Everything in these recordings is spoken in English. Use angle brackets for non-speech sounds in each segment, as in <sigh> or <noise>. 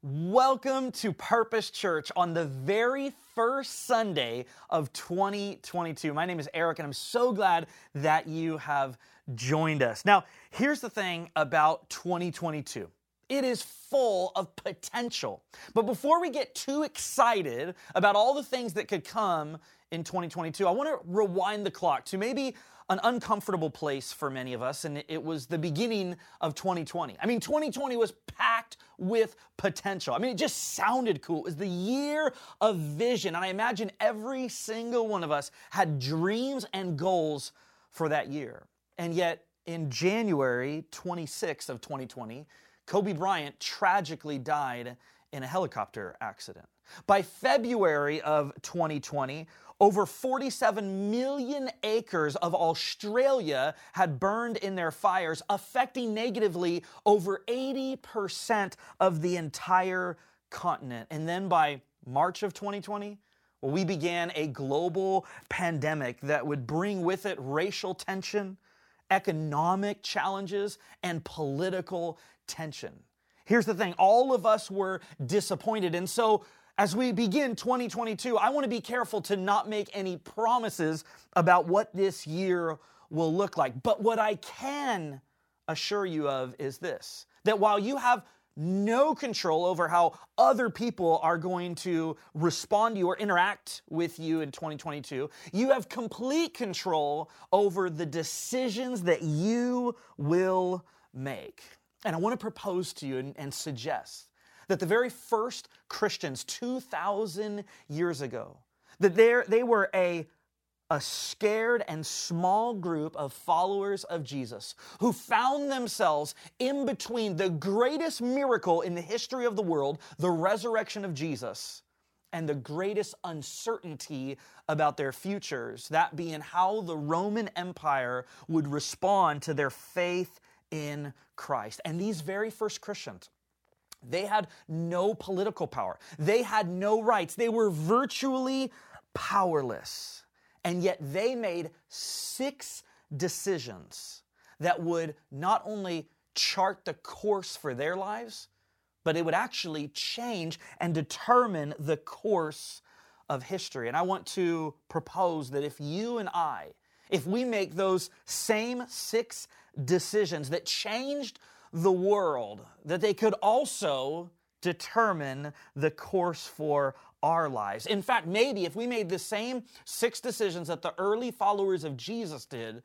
Welcome to Purpose Church on the very first Sunday of 2022. My name is Eric, and I'm so glad that you have joined us. Now, here's the thing about 2022 it is full of potential. But before we get too excited about all the things that could come in 2022, I want to rewind the clock to maybe an uncomfortable place for many of us, and it was the beginning of 2020. I mean, 2020 was packed with potential. I mean, it just sounded cool. It was the year of vision, and I imagine every single one of us had dreams and goals for that year. And yet, in January 26th of 2020, Kobe Bryant tragically died in a helicopter accident. By February of 2020, over 47 million acres of Australia had burned in their fires, affecting negatively over 80% of the entire continent. And then by March of 2020, well, we began a global pandemic that would bring with it racial tension, economic challenges, and political tension. Here's the thing all of us were disappointed. And so as we begin 2022, I want to be careful to not make any promises about what this year will look like. But what I can assure you of is this that while you have no control over how other people are going to respond to you or interact with you in 2022. You have complete control over the decisions that you will make. And I want to propose to you and, and suggest that the very first Christians 2,000 years ago, that they were a, a scared and small group of followers of Jesus who found themselves in between the greatest miracle in the history of the world, the resurrection of Jesus, and the greatest uncertainty about their futures, that being how the Roman Empire would respond to their faith in Christ. And these very first Christians, they had no political power. They had no rights. They were virtually powerless. And yet they made six decisions that would not only chart the course for their lives, but it would actually change and determine the course of history. And I want to propose that if you and I, if we make those same six decisions that changed the world, that they could also determine the course for our lives. In fact, maybe if we made the same six decisions that the early followers of Jesus did,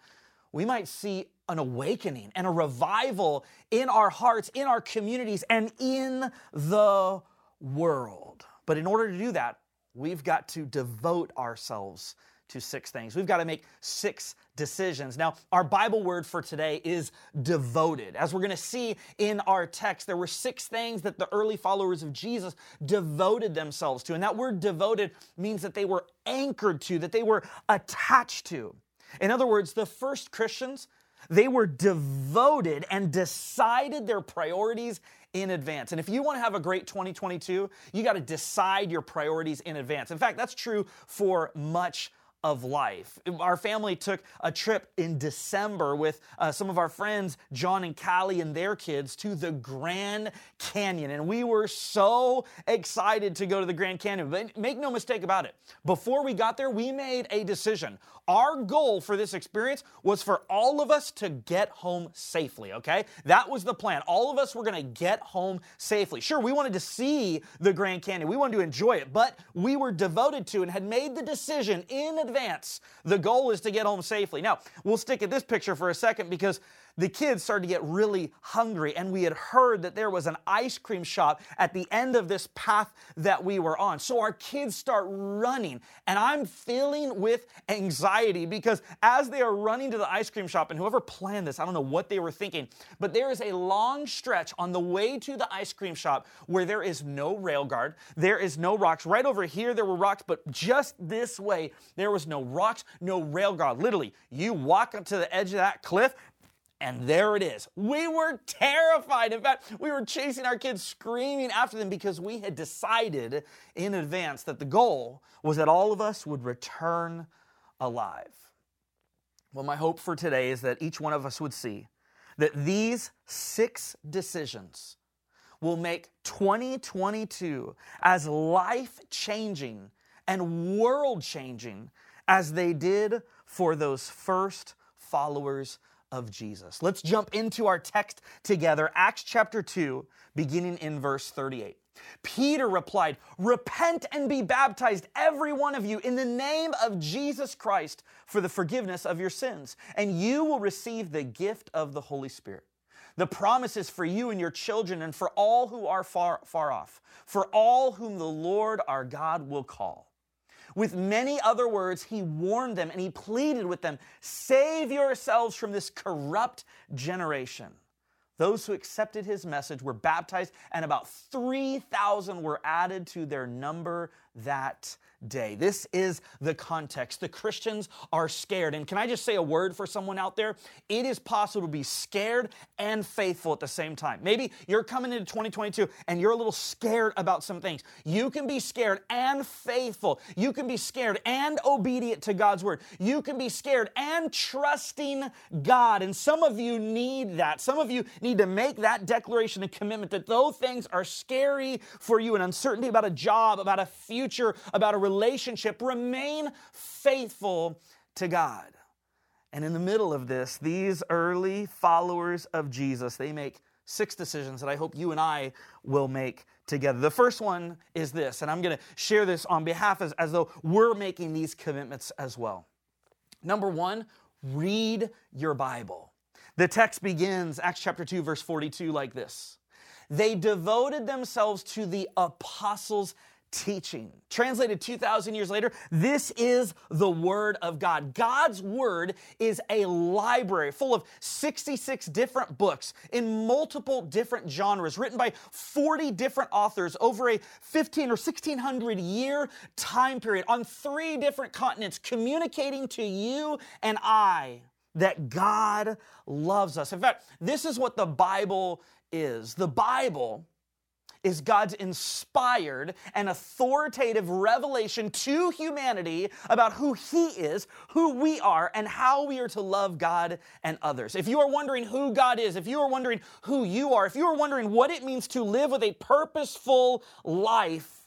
we might see an awakening and a revival in our hearts, in our communities, and in the world. But in order to do that, we've got to devote ourselves to six things. We've got to make six decisions. Now, our Bible word for today is devoted. As we're going to see in our text, there were six things that the early followers of Jesus devoted themselves to. And that word devoted means that they were anchored to, that they were attached to. In other words, the first Christians, they were devoted and decided their priorities in advance. And if you want to have a great 2022, you got to decide your priorities in advance. In fact, that's true for much of life. Our family took a trip in December with uh, some of our friends, John and Callie and their kids, to the Grand Canyon. And we were so excited to go to the Grand Canyon. But make no mistake about it, before we got there, we made a decision. Our goal for this experience was for all of us to get home safely, okay? That was the plan. All of us were gonna get home safely. Sure, we wanted to see the Grand Canyon, we wanted to enjoy it, but we were devoted to and had made the decision in advance advance. The goal is to get home safely. Now, we'll stick at this picture for a second because the kids started to get really hungry, and we had heard that there was an ice cream shop at the end of this path that we were on. So our kids start running, and I'm filling with anxiety because as they are running to the ice cream shop, and whoever planned this, I don't know what they were thinking, but there is a long stretch on the way to the ice cream shop where there is no rail guard, there is no rocks. Right over here, there were rocks, but just this way, there was no rocks, no rail guard. Literally, you walk up to the edge of that cliff, and there it is. We were terrified. In fact, we were chasing our kids, screaming after them because we had decided in advance that the goal was that all of us would return alive. Well, my hope for today is that each one of us would see that these six decisions will make 2022 as life changing and world changing as they did for those first followers of Jesus. Let's jump into our text together, Acts chapter 2, beginning in verse 38. Peter replied, Repent and be baptized, every one of you, in the name of Jesus Christ for the forgiveness of your sins, and you will receive the gift of the Holy Spirit. The promise is for you and your children and for all who are far, far off, for all whom the Lord our God will call. With many other words, he warned them and he pleaded with them save yourselves from this corrupt generation. Those who accepted his message were baptized, and about 3,000 were added to their number that day. This is the context. The Christians are scared. And can I just say a word for someone out there? It is possible to be scared and faithful at the same time. Maybe you're coming into 2022 and you're a little scared about some things. You can be scared and faithful. You can be scared and obedient to God's word. You can be scared and trusting God. And some of you need that. Some of you need to make that declaration and commitment that though things are scary for you and uncertainty about a job, about a future, about a relationship, relationship, remain faithful to God. And in the middle of this, these early followers of Jesus, they make six decisions that I hope you and I will make together. The first one is this, and I'm going to share this on behalf as, as though we're making these commitments as well. Number one, read your Bible. The text begins, Acts chapter 2, verse 42, like this They devoted themselves to the apostles' teaching. Translated 2,000 years later, this is the Word of God. God's Word is a library full of 66 different books in multiple different genres, written by 40 different authors over a 15 or 1600 year time period on three different continents, communicating to you and I that God loves us. In fact, this is what the Bible is. The Bible is God's inspired and authoritative revelation to humanity about who He is, who we are, and how we are to love God and others. If you are wondering who God is, if you are wondering who you are, if you are wondering what it means to live with a purposeful life,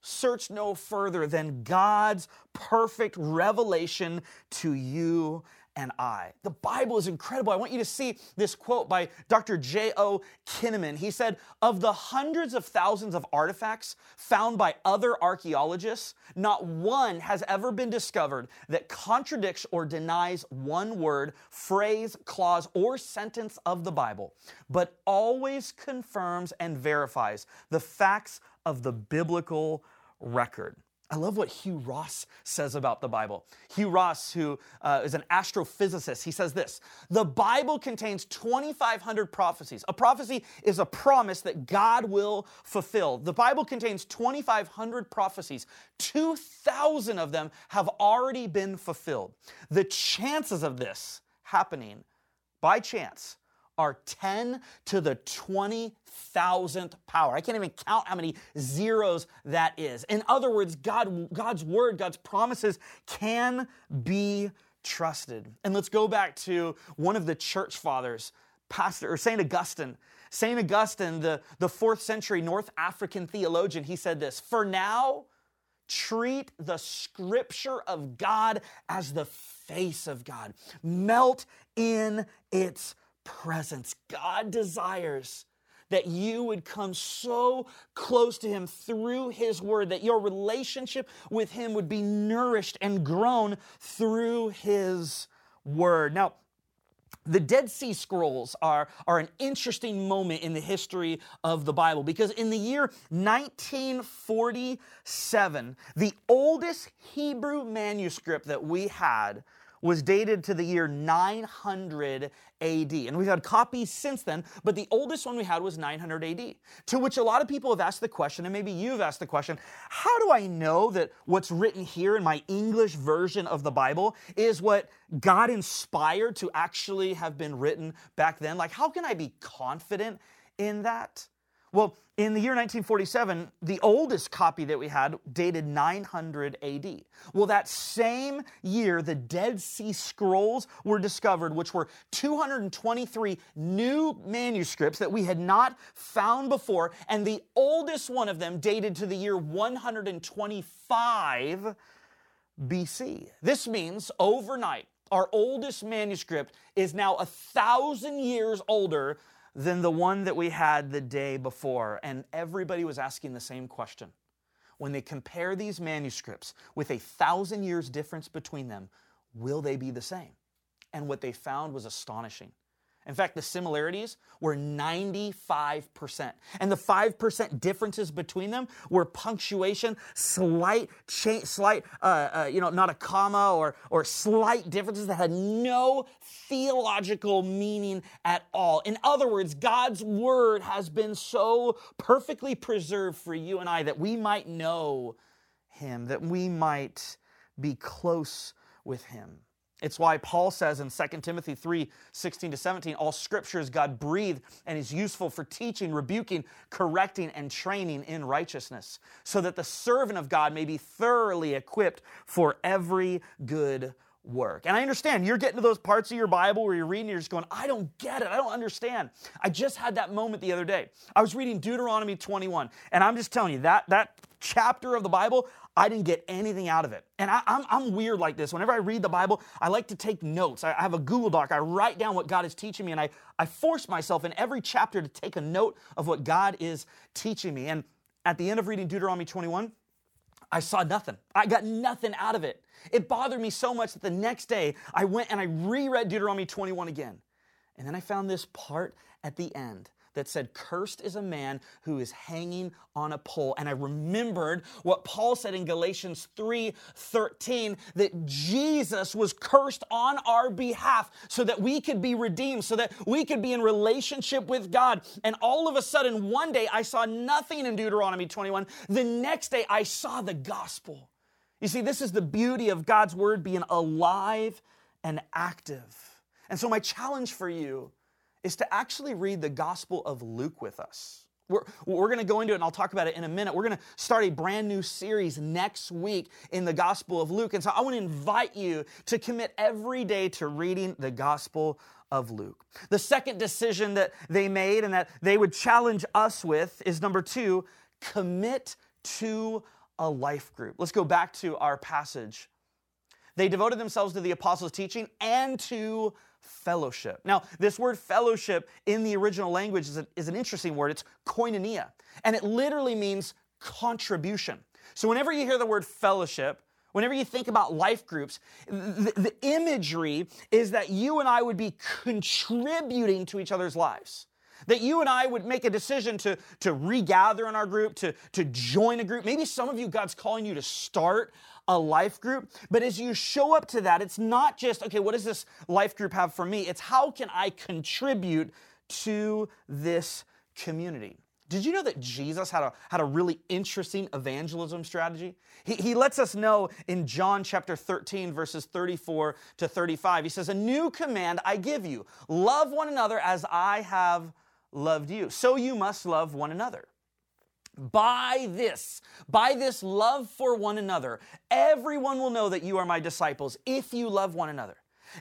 search no further than God's perfect revelation to you and I. The Bible is incredible. I want you to see this quote by Dr. J.O. Kinnaman. He said, Of the hundreds of thousands of artifacts found by other archaeologists, not one has ever been discovered that contradicts or denies one word, phrase, clause, or sentence of the Bible, but always confirms and verifies the facts of the biblical record. I love what Hugh Ross says about the Bible. Hugh Ross, who uh, is an astrophysicist, he says this The Bible contains 2,500 prophecies. A prophecy is a promise that God will fulfill. The Bible contains 2,500 prophecies. 2,000 of them have already been fulfilled. The chances of this happening by chance are 10 to the 20,000th power. I can't even count how many zeros that is. In other words, God, God's word, God's promises can be trusted. And let's go back to one of the church fathers, Pastor or St. Augustine. St. Augustine, the, the fourth century North African theologian, he said this For now, treat the scripture of God as the face of God, melt in its presence. God desires that you would come so close to Him through His Word, that your relationship with Him would be nourished and grown through His Word. Now, the Dead Sea Scrolls are, are an interesting moment in the history of the Bible because in the year 1947, the oldest Hebrew manuscript that we had was dated to the year 900 AD. And we've had copies since then, but the oldest one we had was 900 AD. To which a lot of people have asked the question, and maybe you've asked the question how do I know that what's written here in my English version of the Bible is what God inspired to actually have been written back then? Like, how can I be confident in that? Well, in the year 1947, the oldest copy that we had dated 900 AD. Well, that same year, the Dead Sea Scrolls were discovered, which were 223 new manuscripts that we had not found before, and the oldest one of them dated to the year 125 BC. This means overnight, our oldest manuscript is now a thousand years older than the one that we had the day before. And everybody was asking the same question. When they compare these manuscripts with a thousand years difference between them, will they be the same? And what they found was astonishing. In fact, the similarities were 95%. And the 5% differences between them were punctuation, slight, cha- slight, uh, uh, you know, not a comma or, or slight differences that had no theological meaning at all. In other words, God's word has been so perfectly preserved for you and I that we might know him, that we might be close with him. It's why Paul says in 2 Timothy 3 16 to 17, all scripture is God breathed and is useful for teaching, rebuking, correcting, and training in righteousness, so that the servant of God may be thoroughly equipped for every good work. And I understand you're getting to those parts of your Bible where you're reading, you're just going, I don't get it. I don't understand. I just had that moment the other day. I was reading Deuteronomy 21, and I'm just telling you that that chapter of the Bible, I didn't get anything out of it. And I, am I'm, I'm weird like this. Whenever I read the Bible, I like to take notes. I, I have a Google Doc. I write down what God is teaching me, and I, I force myself in every chapter to take a note of what God is teaching me. And at the end of reading Deuteronomy 21, I saw nothing. I got nothing out of it. It bothered me so much that the next day I went and I reread Deuteronomy 21 again. And then I found this part at the end that said, Cursed is a man who is hanging on a pole. And I remembered what Paul said in Galatians 3 13, that Jesus was cursed on our behalf so that we could be redeemed, so that we could be in relationship with God. And all of a sudden, one day I saw nothing in Deuteronomy 21. The next day I saw the gospel. You see, this is the beauty of God's word being alive and active. And so, my challenge for you is to actually read the Gospel of Luke with us. We're, we're going to go into it and I'll talk about it in a minute. We're going to start a brand new series next week in the Gospel of Luke. And so I want to invite you to commit every day to reading the Gospel of Luke. The second decision that they made and that they would challenge us with is number two commit to a life group. Let's go back to our passage. They devoted themselves to the apostles' teaching and to fellowship. Now, this word fellowship in the original language is, a, is an interesting word. It's koinonia, and it literally means contribution. So, whenever you hear the word fellowship, Whenever you think about life groups, the, the, imagery is that you and I would be contributing to each other's lives. That you and I would make a decision to, to regather in our group, to, to join a group. Maybe some of you, God's calling you to start a life group. But as you show up to that, it's not just, okay, what does this life group have for me? It's how can I contribute to this community? Did you know that Jesus had a, had a really interesting evangelism strategy? He, he lets us know in John chapter 13, verses 34 to 35. He says, A new command I give you love one another as I have loved you. So you must love one another. By this, by this love for one another, everyone will know that you are my disciples if you love one another.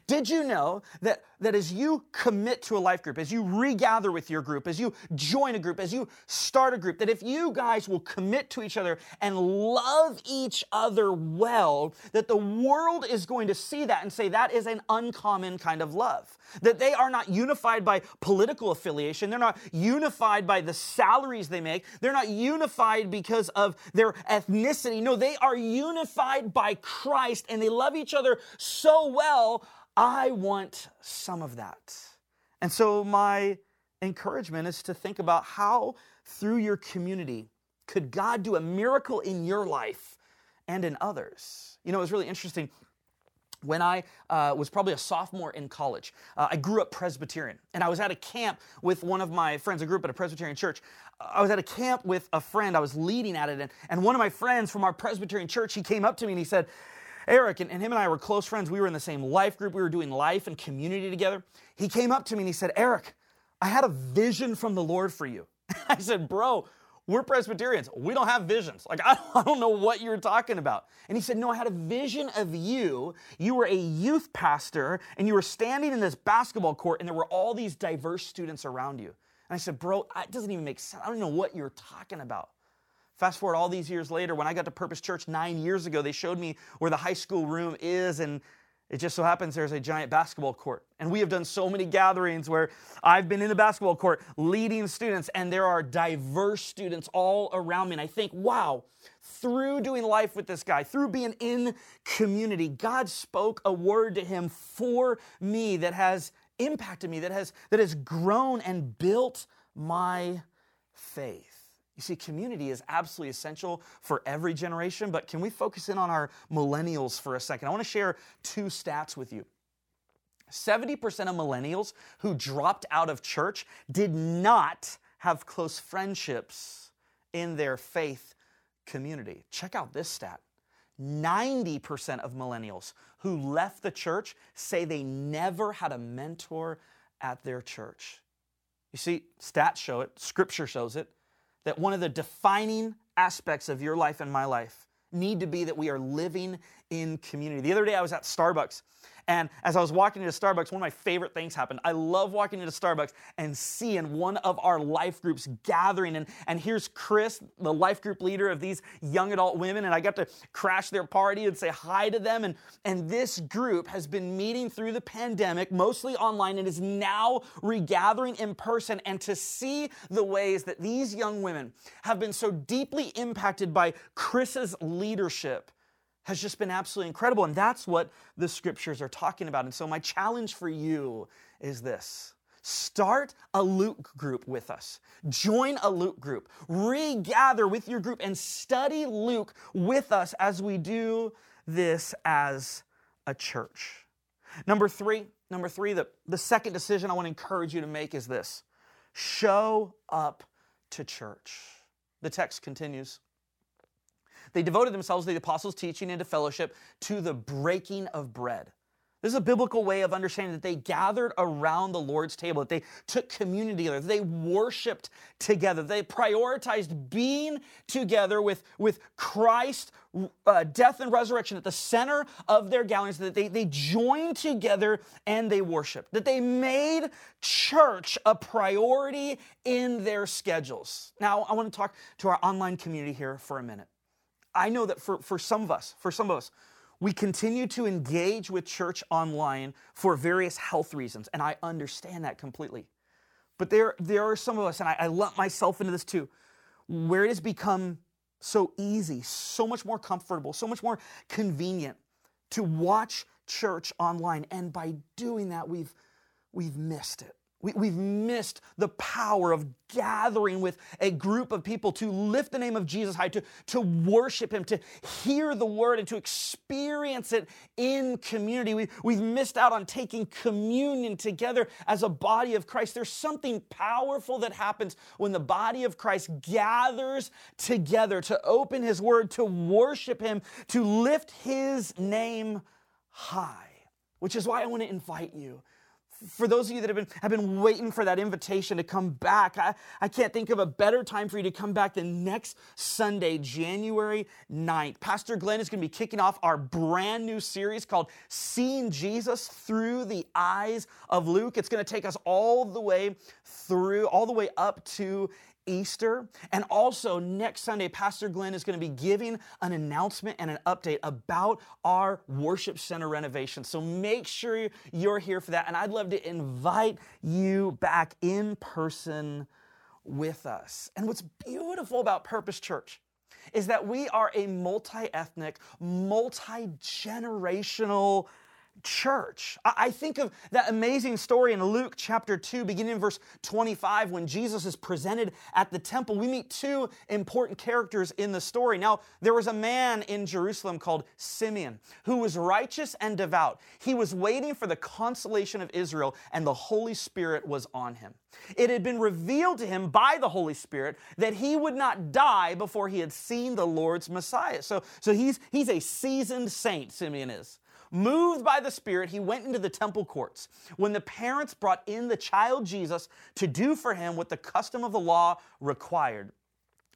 Did you know that, that as you commit to a life group, as you regather with your group, as you join a group, as you start a group, that if you guys will commit to each other and love each other well, that the world is going to see that and say that is an uncommon kind of love. That they are not unified by political affiliation, they're not unified by the salaries they make, they're not unified because of their ethnicity. No, they are unified by Christ and they love each other so well I want some of that. And so, my encouragement is to think about how, through your community, could God do a miracle in your life and in others? You know, it was really interesting. When I uh, was probably a sophomore in college, uh, I grew up Presbyterian, and I was at a camp with one of my friends. I grew up at a Presbyterian church. I was at a camp with a friend. I was leading at it, and, and one of my friends from our Presbyterian church, he came up to me and he said, Eric and, and him and I were close friends. We were in the same life group. We were doing life and community together. He came up to me and he said, Eric, I had a vision from the Lord for you. <laughs> I said, Bro, we're Presbyterians. We don't have visions. Like, I don't, <laughs> I don't know what you're talking about. And he said, No, I had a vision of you. You were a youth pastor, and you were standing in this basketball court, and there were all these diverse students around you. And I said, Bro, it doesn't even make sense. I don't know what you're talking about. Fast forward all these years later, when I got to Purpose Church nine years ago, they showed me where the high school room is, and it just so happens there's a giant basketball court. And we have done so many gatherings where I've been in the basketball court leading students, and there are diverse students all around me. And I think, wow, through doing life with this guy, through being in community, God spoke a word to him for me that has impacted me, that has, that has grown and built my faith. You see, community is absolutely essential for every generation, but can we focus in on our millennials for a second? I want to share two stats with you. 70% of millennials who dropped out of church did not have close friendships in their faith community. Check out this stat 90% of millennials who left the church say they never had a mentor at their church. You see, stats show it, scripture shows it that one of the defining aspects of your life and my life need to be that we are living in community. The other day I was at Starbucks and as I was walking into Starbucks, one of my favorite things happened. I love walking into Starbucks and seeing one of our life groups gathering. And, and here's Chris, the life group leader of these young adult women. And I got to crash their party and say hi to them. And, and this group has been meeting through the pandemic, mostly online, and is now regathering in person. And to see the ways that these young women have been so deeply impacted by Chris's leadership has just been absolutely incredible. And that's what the scriptures are talking about. And so, my challenge for you is this start a Luke group with us. Join a Luke group. Regather with your group and study Luke with us as we do this as a church. Number three, number three, the, the second decision I want to encourage you to make is this show up to church. The text continues. They devoted themselves to the apostles' teaching and to fellowship, to the breaking of bread. This is a biblical way of understanding that they gathered around the Lord's table, that they took community together, they worshiped together, they prioritized being together with, with Christ, uh, death and resurrection at the center of their gatherings, that they, they joined together and they worshiped, that they made church a priority in their schedules. Now, I want to talk to our online community here for a minute. I know that for, for some of us, for some of us, we continue to engage with church online for various health reasons, and I understand that completely. But there, there are some of us, and I, I lump myself into this too, where it has become so easy, so much more comfortable, so much more convenient to watch church online. And by doing that, we've, we've missed it. We, have missed the power of gathering with a group of people to lift the name of Jesus high, to, to worship Him, to hear the word, and to experience it in community. We, we've missed out on taking communion together as a body of Christ. There's something powerful that happens when the body of Christ gathers together to open His word, to worship Him, to lift His name high. Which is why I want to invite you for those of you that have been, have been waiting for that invitation to come back, I, I can't think of a better time for you to come back than next Sunday, January 9th. Pastor Glenn is going to be kicking off our brand new series called Seeing Jesus Through the Eyes of Luke. It's going to take us all the way through, all the way up to Easter. And also, next Sunday, Pastor Glenn is going to be giving an announcement and an update about our worship center renovation. So make sure you're here for that. And I'd love to invite you back in person with us. And what's beautiful about Purpose Church is that we are a multi ethnic, multi generational church. I think of that amazing story in Luke chapter 2, beginning in verse 25, when Jesus is presented at the temple. We meet two important characters in the story. Now, there was a man in Jerusalem called Simeon who was righteous and devout. He was waiting for the consolation of Israel, and the Holy Spirit was on him. It had been revealed to him by the Holy Spirit that he would not die before he had seen the Lord's Messiah. So, so he's, he's a seasoned saint, Simeon is. Moved by the Spirit, he went into the temple courts. When the parents brought in the child Jesus to do for him what the custom of the law required,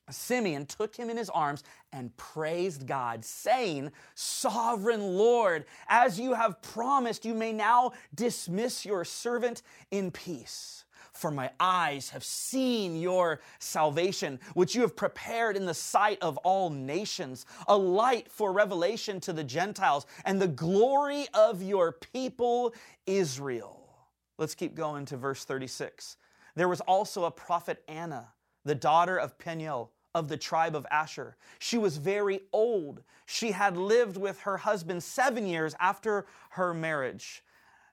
Simeon took him in his arms and praised God, saying, Sovereign Lord, as you have promised, you may now dismiss your servant in peace. For my eyes have seen your salvation, which you have prepared in the sight of all nations, a light for revelation to the Gentiles, and the glory of your people Israel. Let's keep going to verse 36. There was also a prophet Anna, the daughter of Penuel of the tribe of Asher. She was very old. She had lived with her husband seven years after her marriage,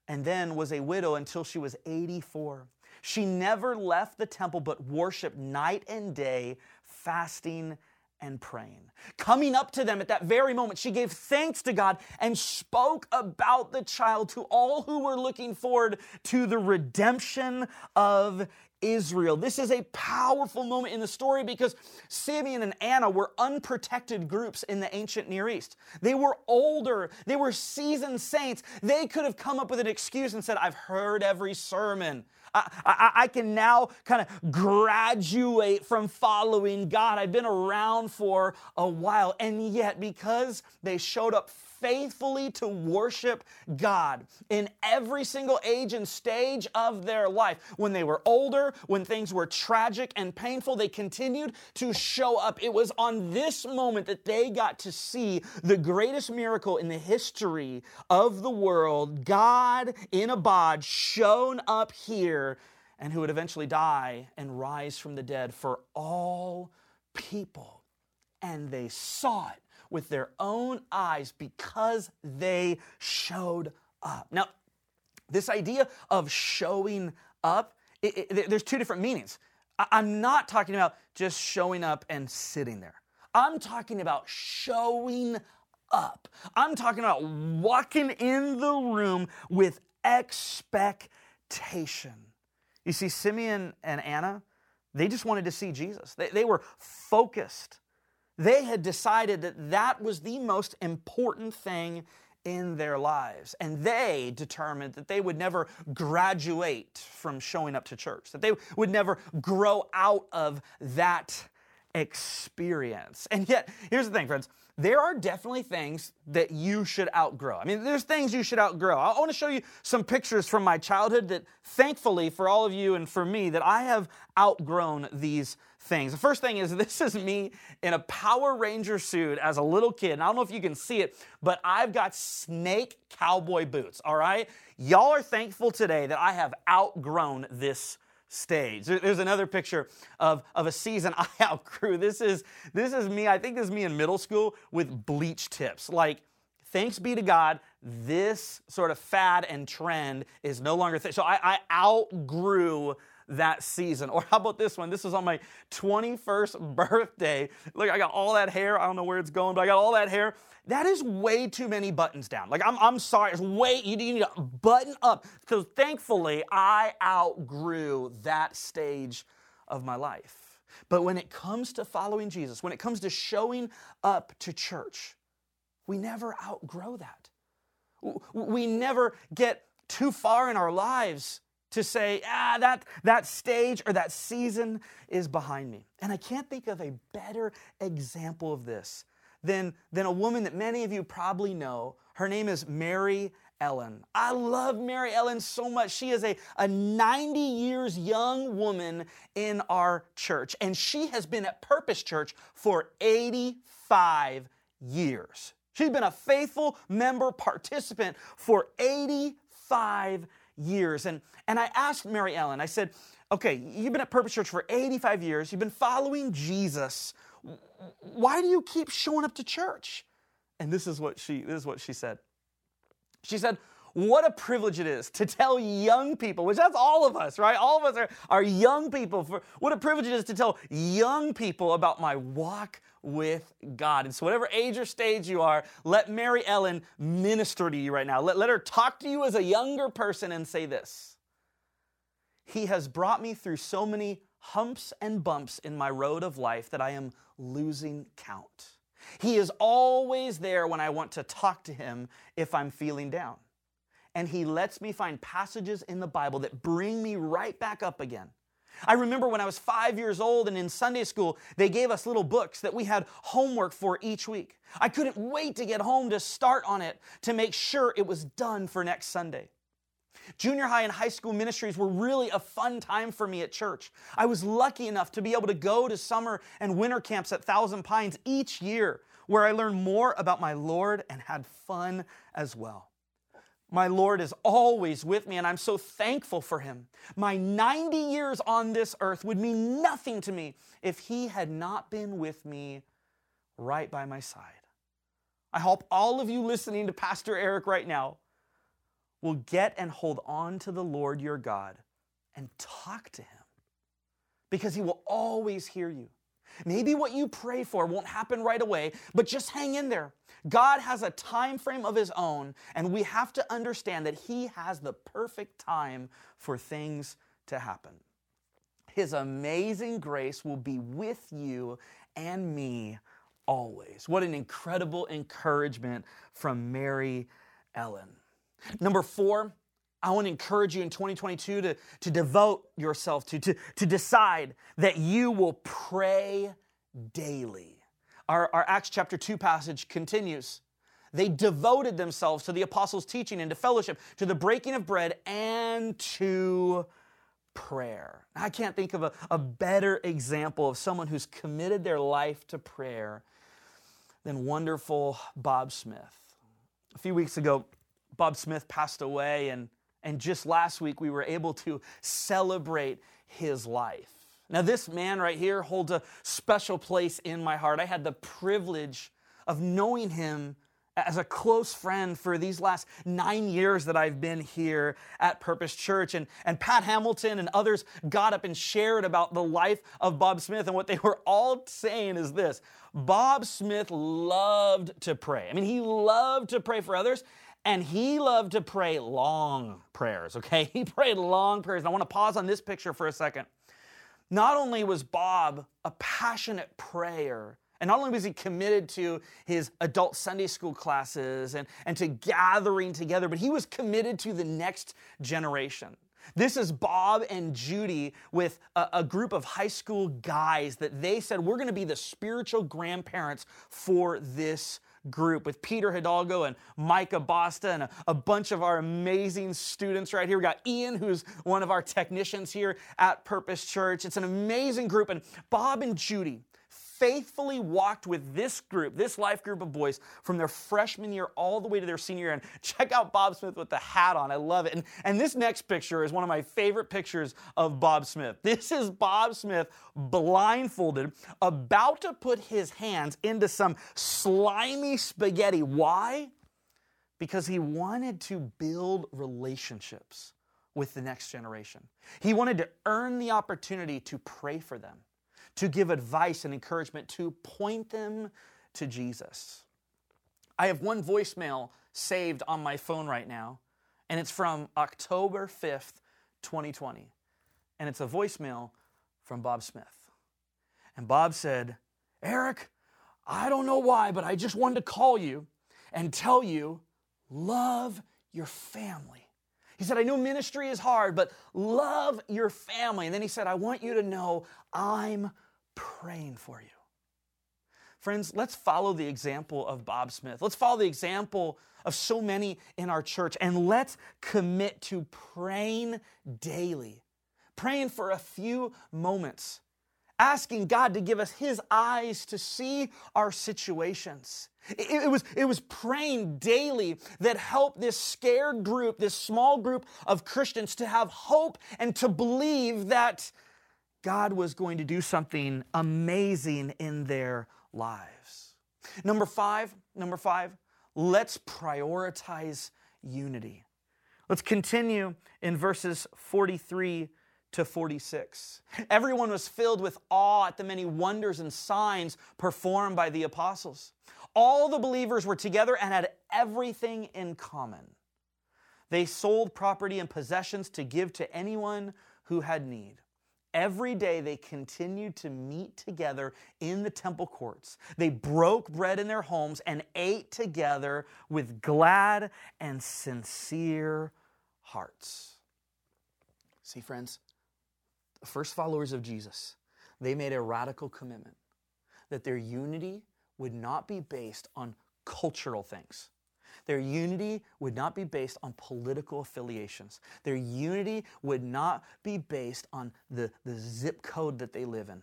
and then was a widow until she was 84. She never left the temple but worshiped night and day, fasting and praying. Coming up to them at that very moment, she gave thanks to God and spoke about the child to all who were looking forward to the redemption of Israel. This is a powerful moment in the story because Simeon and Anna were unprotected groups in the ancient Near East. They were older, they were seasoned saints. They could have come up with an excuse and said, I've heard every sermon. I, I, I can now kind of graduate from following God. I've been around for a while. And yet, because they showed up faithfully to worship God in every single age and stage of their life. When they were older, when things were tragic and painful, they continued to show up. It was on this moment that they got to see the greatest miracle in the history of the world God in a bod shown up here and who would eventually die and rise from the dead for all people. And they saw it with their own eyes because they showed up. Now, this idea of showing up, it, it, there's two different meanings. I'm not talking about just showing up and sitting there. I'm talking about showing up. I'm talking about walking in the room with expectation. You see, Simeon and Anna, they just wanted to see Jesus. They, they were focused they had decided that that was the most important thing in their lives. And they determined that they would never graduate from showing up to church, that they would never grow out of that experience. And yet, here's the thing, friends there are definitely things that you should outgrow. I mean, there's things you should outgrow. I want to show you some pictures from my childhood that, thankfully, for all of you and for me, that I have outgrown these things. The first thing is <laughs> this is me in a Power Ranger suit as a little kid. And I don't know if you can see it, but I've got snake cowboy boots, all right? Y'all are thankful today that I have outgrown this stage. There's another picture of, of a season <laughs> I outgrew. This is this is me. I think this is me in middle school with bleach tips. Like, thanks be to God, this sort of fad and trend is no longer. Th- so I, I outgrew that season. <laughs> Or how about this one? This was on my 21st birthday. Look, I got all that hair. I don't know where it's going, but I got all that hair. That is way too many buttons down. Like, I'm, I'm sorry. It's way, you need to button up. Because thankfully, I outgrew that stage of my life. But when it comes to following Jesus, when it comes to showing up to church, we never outgrow that. We never get too far in our lives to say, ah, that, that stage or that season is behind me. And I can't think of a better example of this than, than a woman that many of you probably know. Her name is Mary Ellen. I love Mary Ellen so much. She is a, a 90 years young woman in our church, and she has been at Purpose Church for 85 years. She's been a faithful member, participant for 85 years. And, and I asked Mary Ellen, I said, okay, you've been at Purpose Church for 85 years, you've been following Jesus. Why do you keep showing up to church? And this is what she, this is what she said. She said, what a privilege it is to tell young people, which that's all of us, right? All of us are, are young people. For, what a privilege it is to tell young people about my walk with God. And so, whatever age or stage you are, let Mary Ellen minister to you right now. Let, let her talk to you as a younger person and say this He has brought me through so many humps and bumps in my road of life that I am losing count. He is always there when I want to talk to Him if I'm feeling down. And He lets me find passages in the Bible that bring me right back up again. I remember when I was five years old and in Sunday school, they gave us little books that we had homework for each week. I couldn't wait to get home to start on it to make sure it was done for next Sunday. Junior high and high school ministries were really a fun time for me at church. I was lucky enough to be able to go to summer and winter camps at Thousand Pines each year, where I learned more about my Lord and had fun as well. My Lord is always with me, and I'm so thankful for Him. My 90 years on this earth would mean nothing to me if He had not been with me right by my side. I hope all of you listening to Pastor Eric right now will get and hold on to the Lord your God and talk to Him because He will always hear you. Maybe what you pray for won't happen right away, but just hang in there. God has a time frame of his own, and we have to understand that he has the perfect time for things to happen. His amazing grace will be with you and me always. What an incredible encouragement from Mary Ellen. Number four, I want to encourage you in 2022 to, to devote yourself to, to, to decide that you will pray daily. Our, our Acts chapter 2 passage continues. They devoted themselves to the apostles' teaching and to fellowship, to the breaking of bread, and to prayer. I can't think of a, a better example of someone who's committed their life to prayer than wonderful Bob Smith. A few weeks ago, Bob Smith passed away, and, and just last week we were able to celebrate his life. Now, this man right here holds a special place in my heart. I had the privilege of knowing him as a close friend for these last nine years that I've been here at Purpose Church. And, and Pat Hamilton and others got up and shared about the life of Bob Smith. And what they were all saying is this Bob Smith loved to pray. I mean, he loved to pray for others. And he loved to pray long prayers, okay? <laughs> He prayed long prayers. And I want to pause on this picture for a second. Not only was Bob a passionate prayer, and not only was he committed to his adult Sunday school classes and, and to gathering together, but he was committed to the next generation. This is Bob and Judy with a, a, group of high school guys that they said, We're going to be the spiritual grandparents for this group with Peter Hidalgo and Micah Basta and a, a, bunch of our amazing students right here. We got Ian, who's one of our technicians here at Purpose Church. It's an amazing group. And Bob and Judy, faithfully walked with this group, this life group of boys, from their freshman year all the way to their senior year. And check out Bob Smith with the hat on. I love it. And, and this next picture is one of my favorite pictures of Bob Smith. This is Bob Smith blindfolded, about to put his hands into some slimy spaghetti. Why? Because he wanted to build relationships with the next generation. He wanted to earn the opportunity to pray for them to give advice and encouragement, to point them to Jesus. I have one voicemail saved on my phone right now, and it's from October 5th, 2020. And it's a voicemail from Bob Smith. And Bob said, Eric, I don't know why, but I just wanted to call you and tell you love your family. He said, I know ministry is hard, but love your family. And then he said, I want you to know I'm praying for you. Friends, let's follow the example of Bob Smith. Let's follow the example of so many in our church and let's commit to praying daily, praying for a few moments, asking God to give us His eyes to see our situations. It, it, was, it was praying daily that helped this scared group, this small group of Christians, to have hope and to believe that God was going to do something amazing in their lives. Number five, number five, let's prioritize unity. Let's continue in verses 43 to 46. Everyone was filled with awe at the many wonders and signs performed by the apostles. All the believers were together and had everything in common. They sold property and possessions to give to anyone who had need every day they continued to meet together in the temple courts. They broke bread in their homes and ate together with glad and sincere hearts. See, friends, the first followers of Jesus, they made a radical commitment that their unity would not be based on cultural things. Their unity would not be based on political affiliations. Their unity would not be based on the, the zip code that they live in.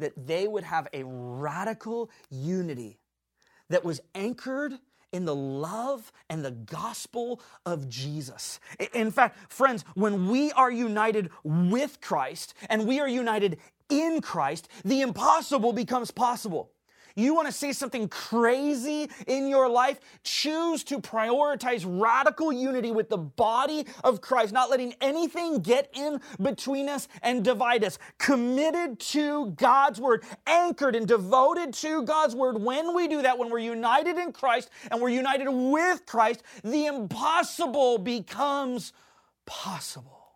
That they would have a radical unity that was anchored in the love and the gospel of Jesus. In fact, friends, when we are united with Christ and we are united in Christ, the impossible becomes possible. You want to see something crazy in your life? Choose to prioritize radical unity with the body of Christ, not letting anything get in between us and divide us. Committed to God's word, anchored and devoted to God's word. When we do that, when we're united in Christ and we're united with Christ, the impossible becomes possible.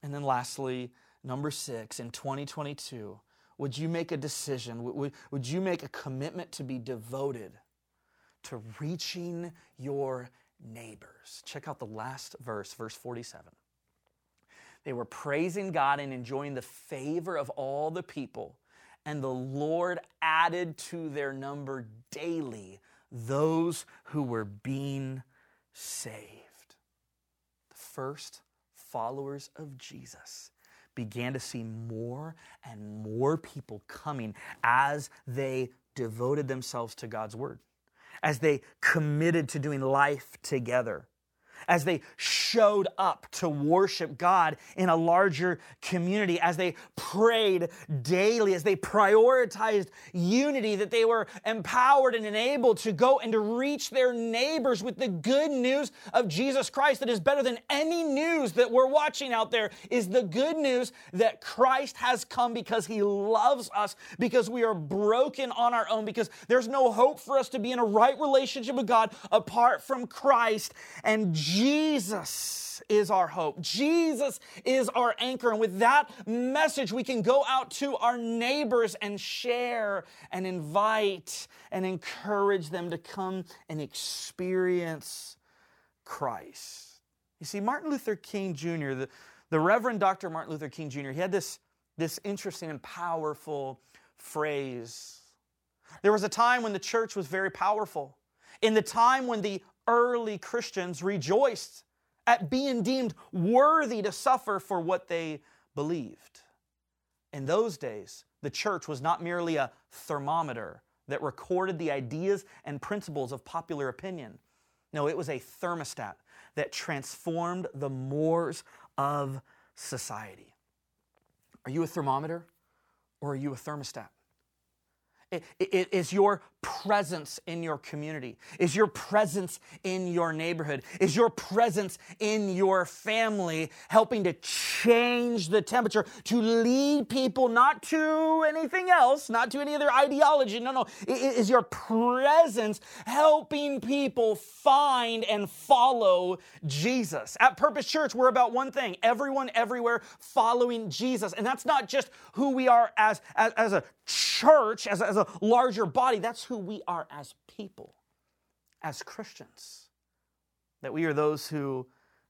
And then lastly, number six, in 2022, would you make a decision? Would, would you make a commitment to be devoted to reaching your neighbors? Check out the last verse, verse 47. They were praising God and enjoying the favor of all the people, and the Lord added to their number daily those who were being saved. The first followers of Jesus began to see more and more people coming as they devoted themselves to God's word, as they committed to doing life together as they showed up to worship God in a larger community, as they prayed daily, as they prioritized unity, that they were empowered and enabled to go and to reach their neighbors with the good news of Jesus Christ that is better than any news that we're watching out there is the good news that Christ has come because he loves us, because we are broken on our own, because there's no hope for us to be in a right relationship with God apart from Christ. And Jesus is our hope. Jesus is our anchor. And with that message, we can go out to our neighbors and share and invite and encourage them to come and experience Christ. You see, Martin Luther King Jr., the, the Reverend Dr. Martin Luther King Jr., he had this, this interesting and powerful phrase. There was a time when the church was very powerful. In the time when the early Christians rejoiced at being deemed worthy to suffer for what they believed. In those days, the church was not merely a thermometer that recorded the ideas and principles of popular opinion. No, it was a thermostat that transformed the mores of society. Are you a thermometer or are you a thermostat? Is your presence in your community? Is your presence in your neighborhood? Is your presence in your family helping to change the temperature, to lead people not to anything else, not to any other ideology? No, no. Is your presence helping people find and follow Jesus? At Purpose Church, we're about one thing everyone everywhere following Jesus. And that's not just who we are as, as, as a church, as as a larger body. That's who we are as people, as Christians. That we are those who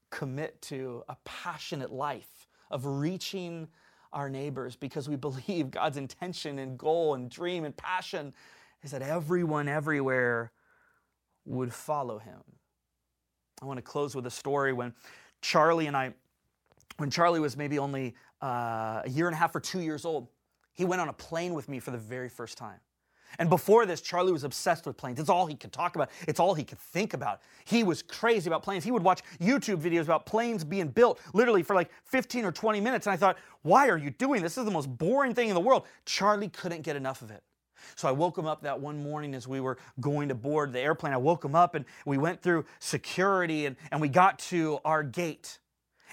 commit to a passionate life of reaching our neighbors because we <laughs> believe God's intention and goal and dream and passion is that everyone everywhere would follow him. I want to close with a story when Charlie and I, when Charlie was maybe only uh, a year and a half or two years old, he went on a plane with me for the very first time. And before this, Charlie was obsessed with planes. It's all he could talk about, it's all he could think about. He was crazy about planes. He would watch YouTube videos about planes being built literally for like 15 or 20 minutes. And I thought, why are you doing this? This is the most boring thing in the world. Charlie couldn't get enough of it. So I woke him up that one morning as we were going to board the airplane. I woke him up and we went through security and, and we got to our gate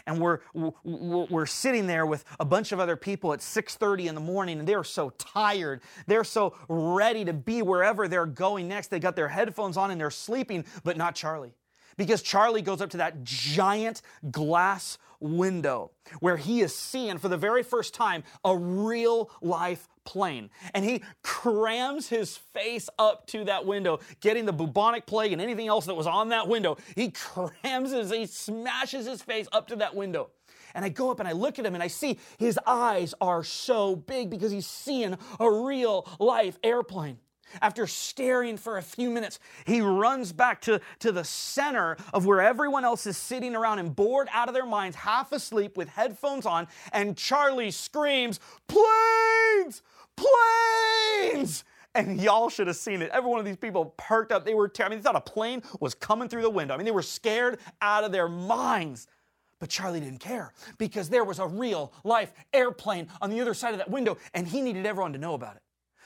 and we're, we're sitting there with a bunch of other people at 6.30 in the morning and they're so tired. They're so ready to be wherever they're going next. They got their headphones on and they're sleeping but not charlie because Charlie goes up to that giant glass window where he is seeing for the very first time a real life plane. And he crams his face up to that window, getting the bubonic plague and anything else that was on that window. He crams his, he smashes his face up to that window. And I go up and I look at him and I see his eyes are so big because he's seeing a real life airplane. After staring for a few minutes, he runs back to, to the center of where everyone else is sitting around and bored out of their minds, half asleep with headphones on, and Charlie screams, Planes! Planes! And y'all should have seen it. Every one of these people perked up. They were, ter- I mean, they thought a plane was coming through the window. I mean, they were scared out of their minds. But Charlie didn't care because there was a real life airplane on the other side of that window, and he needed everyone to know about it.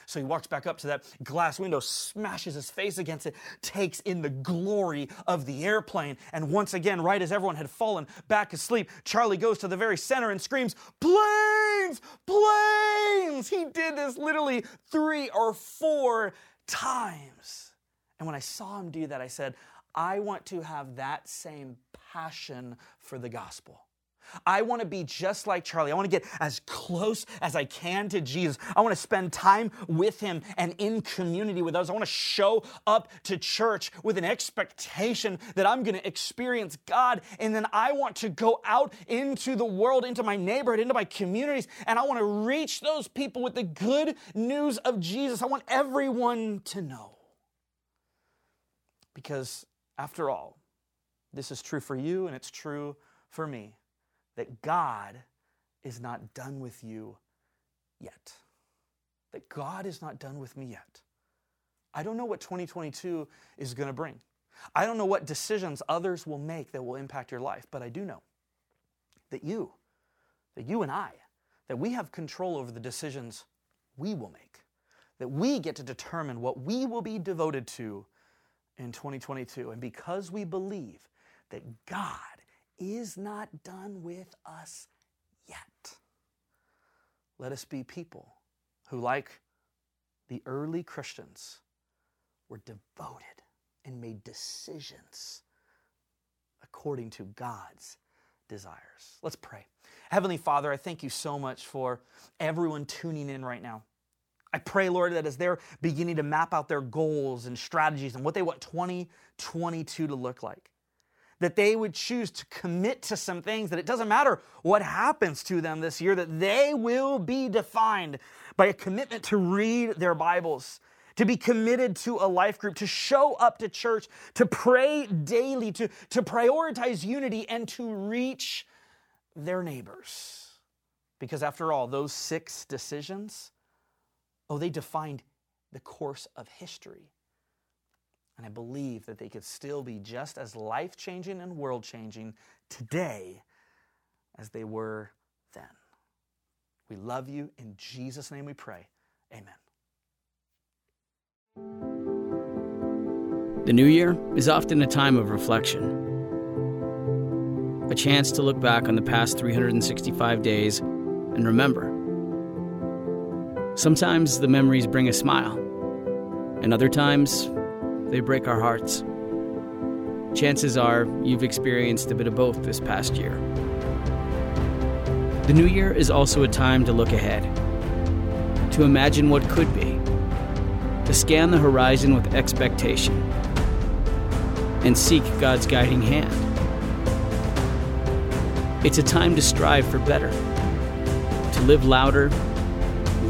So he walks back up to that glass window, smashes his face against it, takes in the glory of the airplane. And once again, right as everyone had fallen back asleep, Charlie goes to the very center and screams, Planes! Planes! He did this literally three or four times. And when I saw him do that, I said, I want to have that same passion for the gospel. I want to be just like Charlie. I want to get as close as I can to Jesus. I want to spend time with him and in community with others. I want to show up to church with an expectation that I'm going to experience God. And then I want to go out into the world, into my neighborhood, into my communities, and I want to reach those people with the good news of Jesus. I want everyone to know. Because after all, this is true for you and it's true for me that God is not done with you yet. That God is not done with me yet. I don't know what 2022 is going to bring. I don't know what decisions others will make that will impact your life, but I do know that you, that you and I, that we have control over the decisions we will make, that we get to determine what we will be devoted to in 2022. And because we believe that God is not done with us yet. Let us be people who, like the early Christians, were devoted and made decisions according to God's desires. Let's pray. Heavenly Father, I thank you so much for everyone tuning in right now. I pray, Lord, that as they're beginning to map out their goals and strategies and what they want 2022 to look like, that they would choose to commit to some things that it doesn't matter what happens to them this year, that they will be defined by a commitment to read their Bibles, to be committed to a life group, to show up to church, to pray daily, to, to prioritize unity, and to reach their neighbors. Because after all, those six decisions, oh, they defined the course of history. And I believe that they could still be just as life changing and world changing today as they were then. We love you. In Jesus' name we pray. Amen. The new year is often a time of reflection, a chance to look back on the past 365 days and remember. Sometimes the memories bring a smile, and other times they break our hearts. Chances are you've experienced a bit of both this past year. The new year is also a time to look ahead, to imagine what could be, to scan the horizon with expectation, and seek God's guiding hand. It's a time to strive for better, to live louder,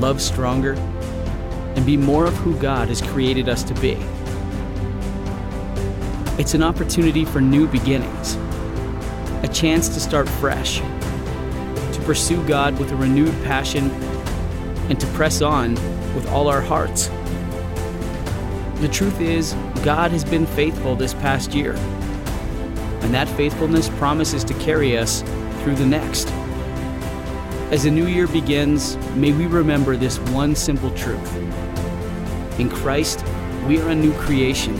love stronger, and be more of who God has created us to be. It's an opportunity for new beginnings, a chance to start fresh, to pursue God with a renewed passion, and to press on with all our hearts. The truth is, God has been faithful this past year, and that faithfulness promises to carry us through the next. As the new year begins, may we remember this one simple truth. In Christ, we are a new creation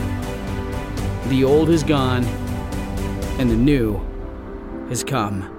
the old has gone, and the new has come.